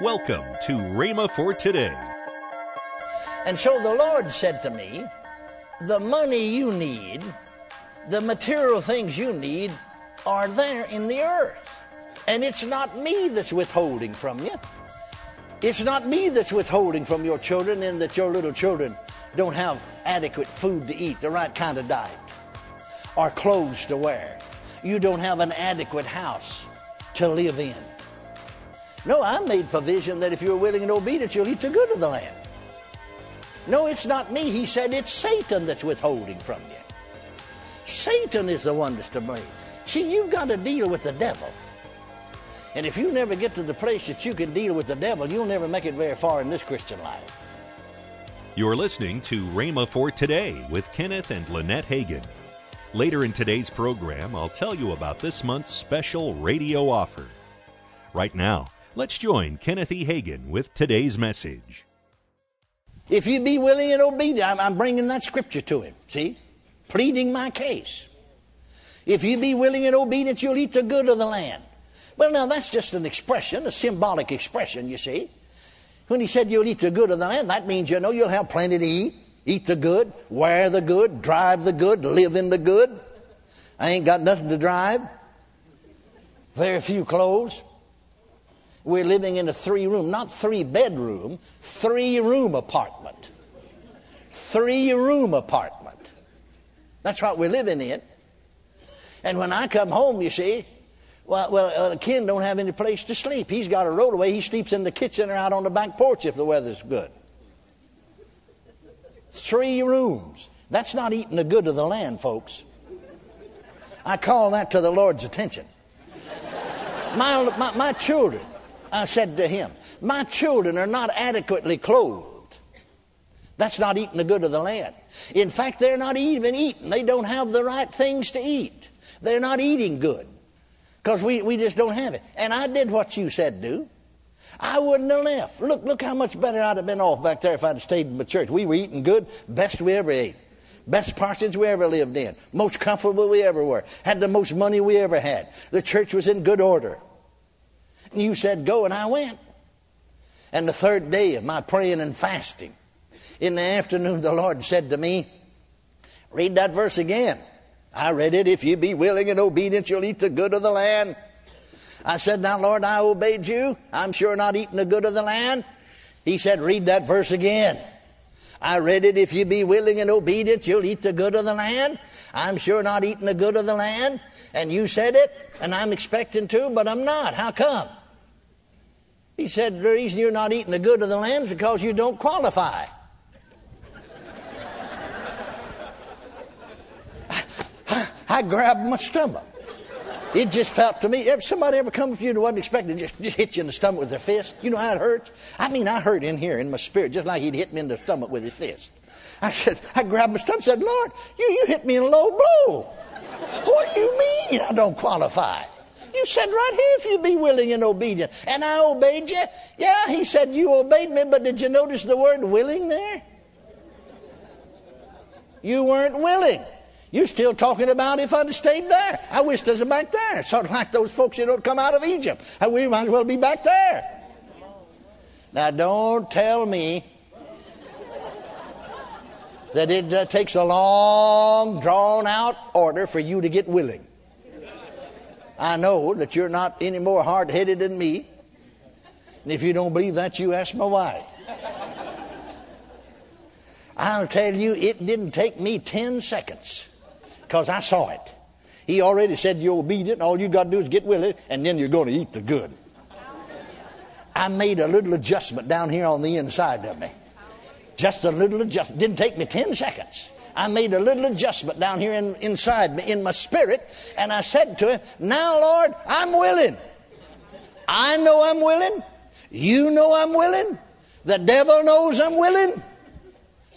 Welcome to Rhema for today. And so the Lord said to me, The money you need, the material things you need, are there in the earth. And it's not me that's withholding from you. It's not me that's withholding from your children and that your little children don't have adequate food to eat, the right kind of diet, or clothes to wear. You don't have an adequate house to live in. No, I made provision that if you're willing and obedient, you'll eat the good of the land. No, it's not me. He said it's Satan that's withholding from you. Satan is the one that's to blame. See, you've got to deal with the devil. And if you never get to the place that you can deal with the devil, you'll never make it very far in this Christian life. You're listening to Rhema for Today with Kenneth and Lynette Hagin. Later in today's program, I'll tell you about this month's special radio offer. Right now, let's join Kenneth E. Hagin with today's message. If you be willing and obedient, I'm, I'm bringing that scripture to him, see? Pleading my case. If you be willing and obedient, you'll eat the good of the land. Well, now that's just an expression, a symbolic expression, you see. When he said you'll eat the good of the land, that means you know you'll have plenty to eat, eat the good, wear the good, drive the good, live in the good. I ain't got nothing to drive, very few clothes. We're living in a three room, not three bedroom, three room apartment. Three room apartment. That's what we're living in. And when I come home, you see, well, well uh, Ken don't have any place to sleep. He's got a rollaway. He sleeps in the kitchen or out on the back porch if the weather's good. Three rooms. That's not eating the good of the land, folks. I call that to the Lord's attention. My, my, my children, I said to him, My children are not adequately clothed. That's not eating the good of the land. In fact, they're not even eating. They don't have the right things to eat. They're not eating good because we, we just don't have it. And I did what you said do. I wouldn't have left. Look, look how much better I'd have been off back there if I'd stayed in the church. We were eating good, best we ever ate. Best parsonage we ever lived in. Most comfortable we ever were. Had the most money we ever had. The church was in good order. And you said go, and I went. And the third day of my praying and fasting, in the afternoon, the Lord said to me, Read that verse again. I read it. If you be willing and obedient, you'll eat the good of the land. I said, Now, Lord, I obeyed you. I'm sure not eating the good of the land. He said, Read that verse again. I read it. If you be willing and obedient, you'll eat the good of the land. I'm sure not eating the good of the land. And you said it, and I'm expecting to, but I'm not. How come? He said, The reason you're not eating the good of the land is because you don't qualify. I grabbed my stomach. It just felt to me, if somebody ever come to you and wasn't expecting just, just hit you in the stomach with their fist, you know how it hurts? I mean, I hurt in here in my spirit, just like he'd hit me in the stomach with his fist. I said, I grabbed my stomach and said, Lord, you, you hit me in a low blow. what do you mean I don't qualify? You said right here if you be willing and obedient. And I obeyed you. Yeah, he said you obeyed me, but did you notice the word willing there? You weren't willing. You're still talking about if I'd stayed there. I wish there's a back there. Sort of like those folks that don't come out of Egypt. We might as well be back there. Now, don't tell me that it uh, takes a long, drawn out order for you to get willing. I know that you're not any more hard headed than me. And if you don't believe that, you ask my wife. I'll tell you, it didn't take me 10 seconds because I saw it. He already said you're obedient, all you got to do is get with it, and then you're going to eat the good. I made a little adjustment down here on the inside of me. Just a little adjustment. Didn't take me 10 seconds. I made a little adjustment down here in, inside me, in my spirit, and I said to him, Now, Lord, I'm willing. I know I'm willing. You know I'm willing. The devil knows I'm willing.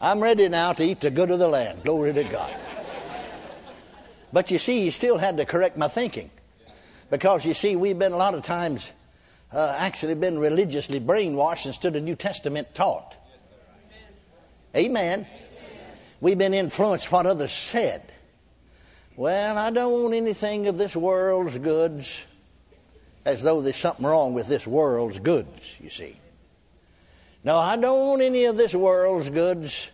I'm ready now to eat the good of the land. Glory to God. But you see, he still had to correct my thinking. Because you see, we've been a lot of times uh, actually been religiously brainwashed instead of New Testament taught. Amen. Amen. We've been influenced what others said. Well, I don't want anything of this world's goods. as though there's something wrong with this world's goods, you see. No, I don't want any of this world's goods.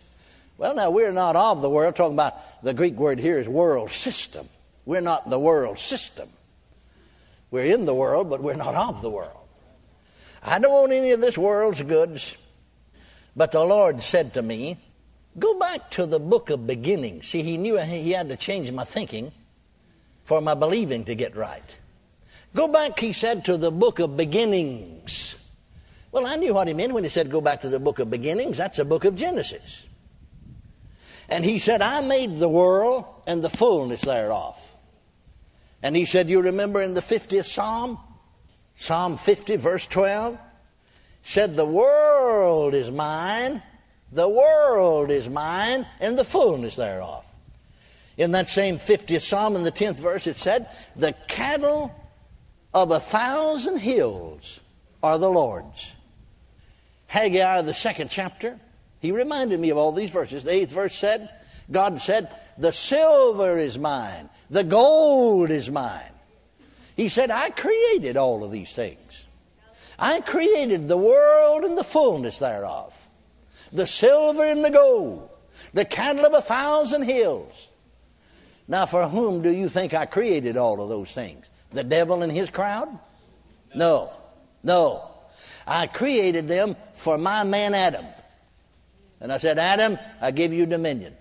Well, now, we're not of the world. Talking about the Greek word here is world system. We're not the world system. We're in the world, but we're not of the world. I don't want any of this world's goods. But the Lord said to me, Go back to the book of beginnings. See, He knew He had to change my thinking for my believing to get right. Go back, He said, to the book of beginnings. Well, I knew what He meant when He said, Go back to the book of beginnings. That's the book of Genesis. And He said, I made the world and the fullness thereof. And He said, You remember in the 50th Psalm? Psalm 50, verse 12? said, The world is mine, the world is mine, and the fullness thereof. In that same 50th Psalm, in the 10th verse, it said, The cattle of a thousand hills are the Lord's. Haggai, the second chapter, he reminded me of all these verses. The eighth verse said, God said, The silver is mine, the gold is mine. He said, I created all of these things. I created the world and the fullness thereof, the silver and the gold, the cattle of a thousand hills. Now, for whom do you think I created all of those things? The devil and his crowd? No, no. I created them for my man Adam. And I said, Adam, I give you dominion.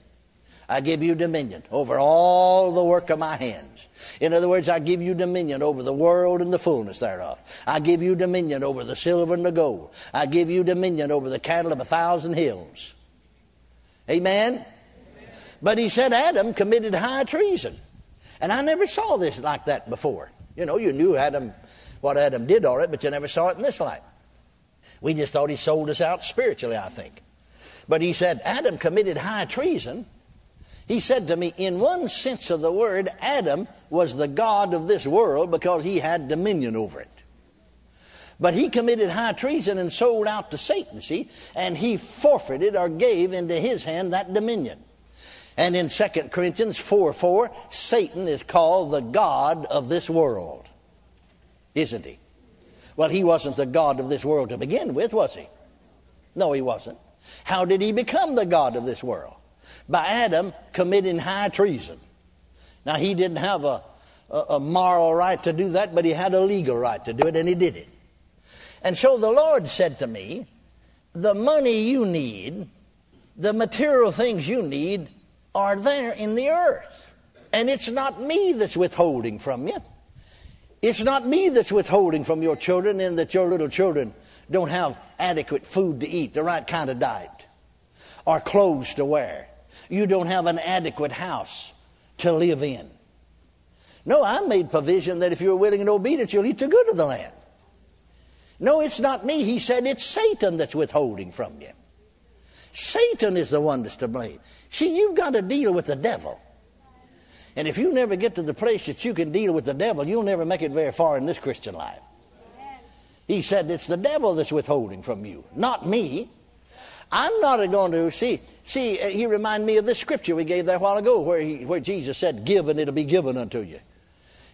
I give you dominion over all the work of my hands. In other words, I give you dominion over the world and the fullness thereof. I give you dominion over the silver and the gold. I give you dominion over the cattle of a thousand hills. Amen? Amen? But he said Adam committed high treason. And I never saw this like that before. You know, you knew Adam, what Adam did all right, but you never saw it in this light. We just thought he sold us out spiritually, I think. But he said Adam committed high treason he said to me, in one sense of the word, Adam was the God of this world because he had dominion over it. But he committed high treason and sold out to Satan, see, and he forfeited or gave into his hand that dominion. And in 2 Corinthians 4 4, Satan is called the God of this world. Isn't he? Well, he wasn't the God of this world to begin with, was he? No, he wasn't. How did he become the God of this world? By Adam committing high treason. Now, he didn't have a, a, a, moral right to do that, but he had a legal right to do it, and he did it. And so the Lord said to me, The money you need, the material things you need, are there in the earth. And it's not me that's withholding from you. It's not me that's withholding from your children, and that your little children don't have adequate food to eat, the right kind of diet, or clothes to wear you don't have an adequate house to live in. No, I made provision that if you're willing and obedient, you'll eat the good of the land. No, it's not me. He said it's Satan that's withholding from you. Satan is the one that's to blame. See, you've got to deal with the devil. And if you never get to the place that you can deal with the devil, you'll never make it very far in this Christian life. He said it's the devil that's withholding from you, not me. I'm not going to see. See, uh, he reminded me of this scripture we gave there a while ago, where he, where Jesus said, "Give and it'll be given unto you."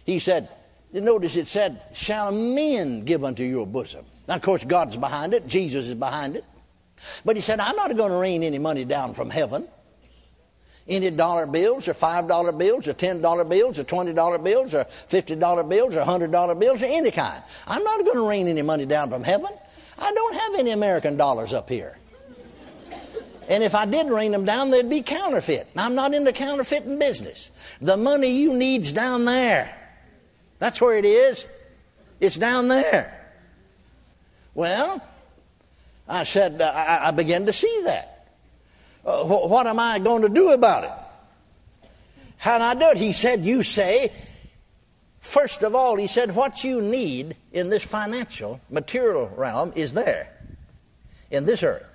He said, notice it said, "Shall men give unto your bosom?" Now, of course, God's behind it. Jesus is behind it. But he said, "I'm not going to rain any money down from heaven." Any dollar bills or five dollar bills or ten dollar bills or twenty dollar bills or fifty dollar bills or hundred dollar bills or any kind. I'm not going to rain any money down from heaven. I don't have any American dollars up here. And if I did rain them down, they'd be counterfeit. I'm not in the counterfeiting business. The money you need's down there. That's where it is. It's down there. Well, I said, uh, I, I, began to see that. Uh, wh- what am I going to do about it? How do I do it? He said, You say, first of all, he said, what you need in this financial, material realm is there in this earth.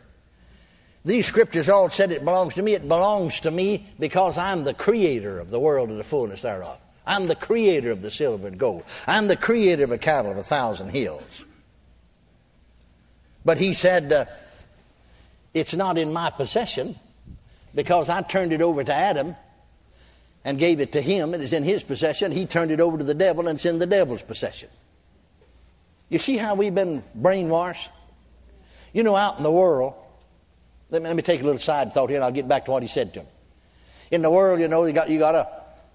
These scriptures all said it belongs to me. It belongs to me because I'm the creator of the world and the fullness thereof. I'm the creator of the silver and gold. I'm the creator of a cattle of a thousand hills. But he said, uh, It's not in my possession because I turned it over to Adam and gave it to him. It is in his possession. He turned it over to the devil and it's in the devil's possession. You see how we've been brainwashed? You know, out in the world, let me, let me take a little side thought here and I'll get back to what he said to him. In the world, you know, you got, you got a,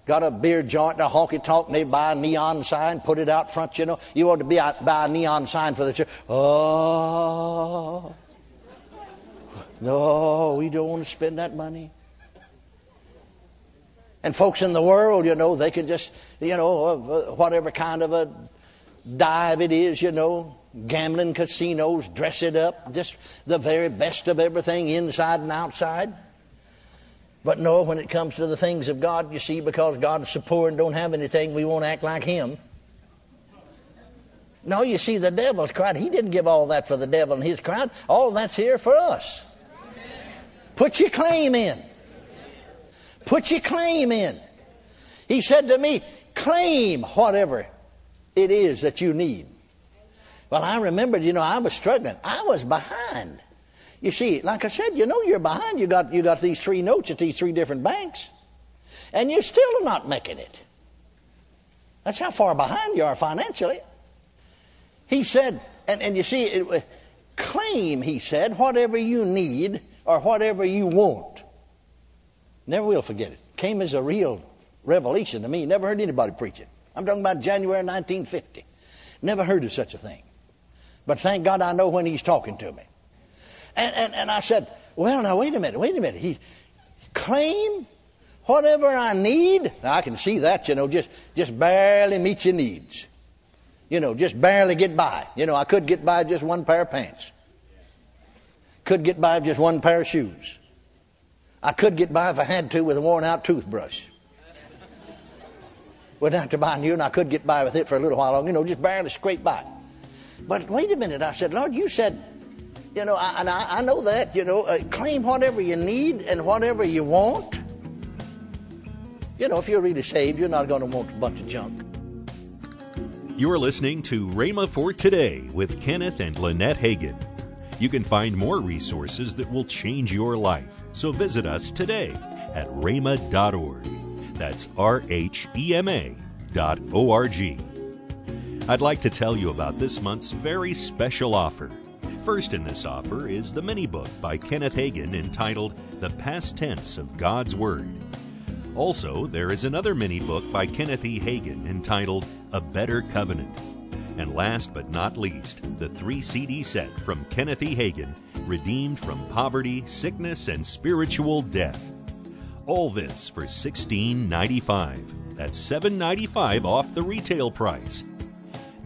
got a beer joint and a honky tonk and they buy a neon sign, put it out front, you know. You want to be out, buy a neon sign for the church. Oh. No, we don't want to spend that money. And folks in the world, you know, they can just, you know, uh, whatever kind of a dive it is, you know, gambling casinos, dress it up, just the very best of everything inside and outside. But no, when it comes to the things of God, you see, because God's so poor and don't have anything, we won't act like Him. No, you see, the devil's crowd, he didn't give all that for the devil and his crowd. All that's here for us. Put your claim in. Put your claim in. He said to me, claim whatever it is that you need. Well, I remembered, you know, I was struggling. I was behind. You see, like I said, you know you're behind. You got, you got these three notes at these three different banks, and you're still not making it. That's how far behind you are financially. He said, and, and you see, it, uh, claim, he said, whatever you need or whatever you want. Never will forget it. Came as a real revelation to me. Never heard anybody preach it. I'm talking about January 1950. Never heard of such a thing. But thank God I know when he's talking to me. And, and, and I said, well, now, wait a minute, wait a minute. He claim whatever I need. Now, I can see that, you know, just, just barely meet your needs. You know, just barely get by. You know, I could get by just one pair of pants. Could get by just one pair of shoes. I could get by if I had to with a worn out toothbrush. Wouldn't have to buy new, and I could get by with it for a little while longer, you know, just barely scrape by. But wait a minute, I said, Lord, you said, you know, I, and I, I know that, you know, uh, claim whatever you need and whatever you want. You know, if you're really saved, you're not going to want a bunch of junk. You're listening to Rhema for Today with Kenneth and Lynette Hagin. You can find more resources that will change your life. So visit us today at rhema.org. That's R H E M A dot O R G. I'd like to tell you about this month's very special offer. First in this offer is the mini book by Kenneth Hagin entitled The Past Tense of God's Word. Also, there is another mini book by Kenneth E. Hagin entitled A Better Covenant. And last but not least, the three CD set from Kenneth E. Hagin, Redeemed from Poverty, Sickness, and Spiritual Death. All this for $16.95. That's $7.95 off the retail price.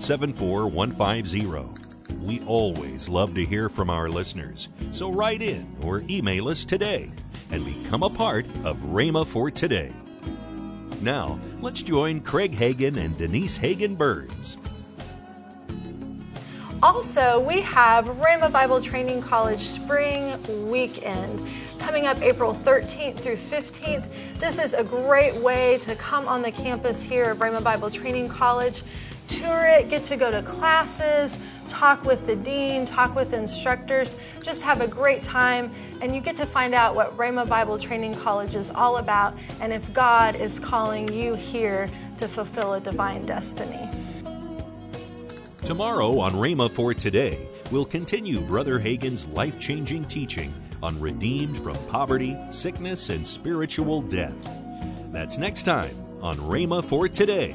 74150. We always love to hear from our listeners, so write in or email us today and become a part of Rhema for Today. Now, let's join Craig Hagin and Denise Hagin Burns. Also, we have Rhema Bible Training College Spring Weekend coming up April 13th through 15th. This is a great way to come on the campus here of Rhema Bible Training College, tour it, get to go to classes, talk with the dean, talk with instructors, just have a great time, and you get to find out what Rhema Bible Training College is all about and if God is calling you here to fulfill a divine destiny. Tomorrow on Rhema for Today, we'll continue Brother Hagin's life changing teaching on redeemed from poverty, sickness, and spiritual death. That's next time on Rhema for Today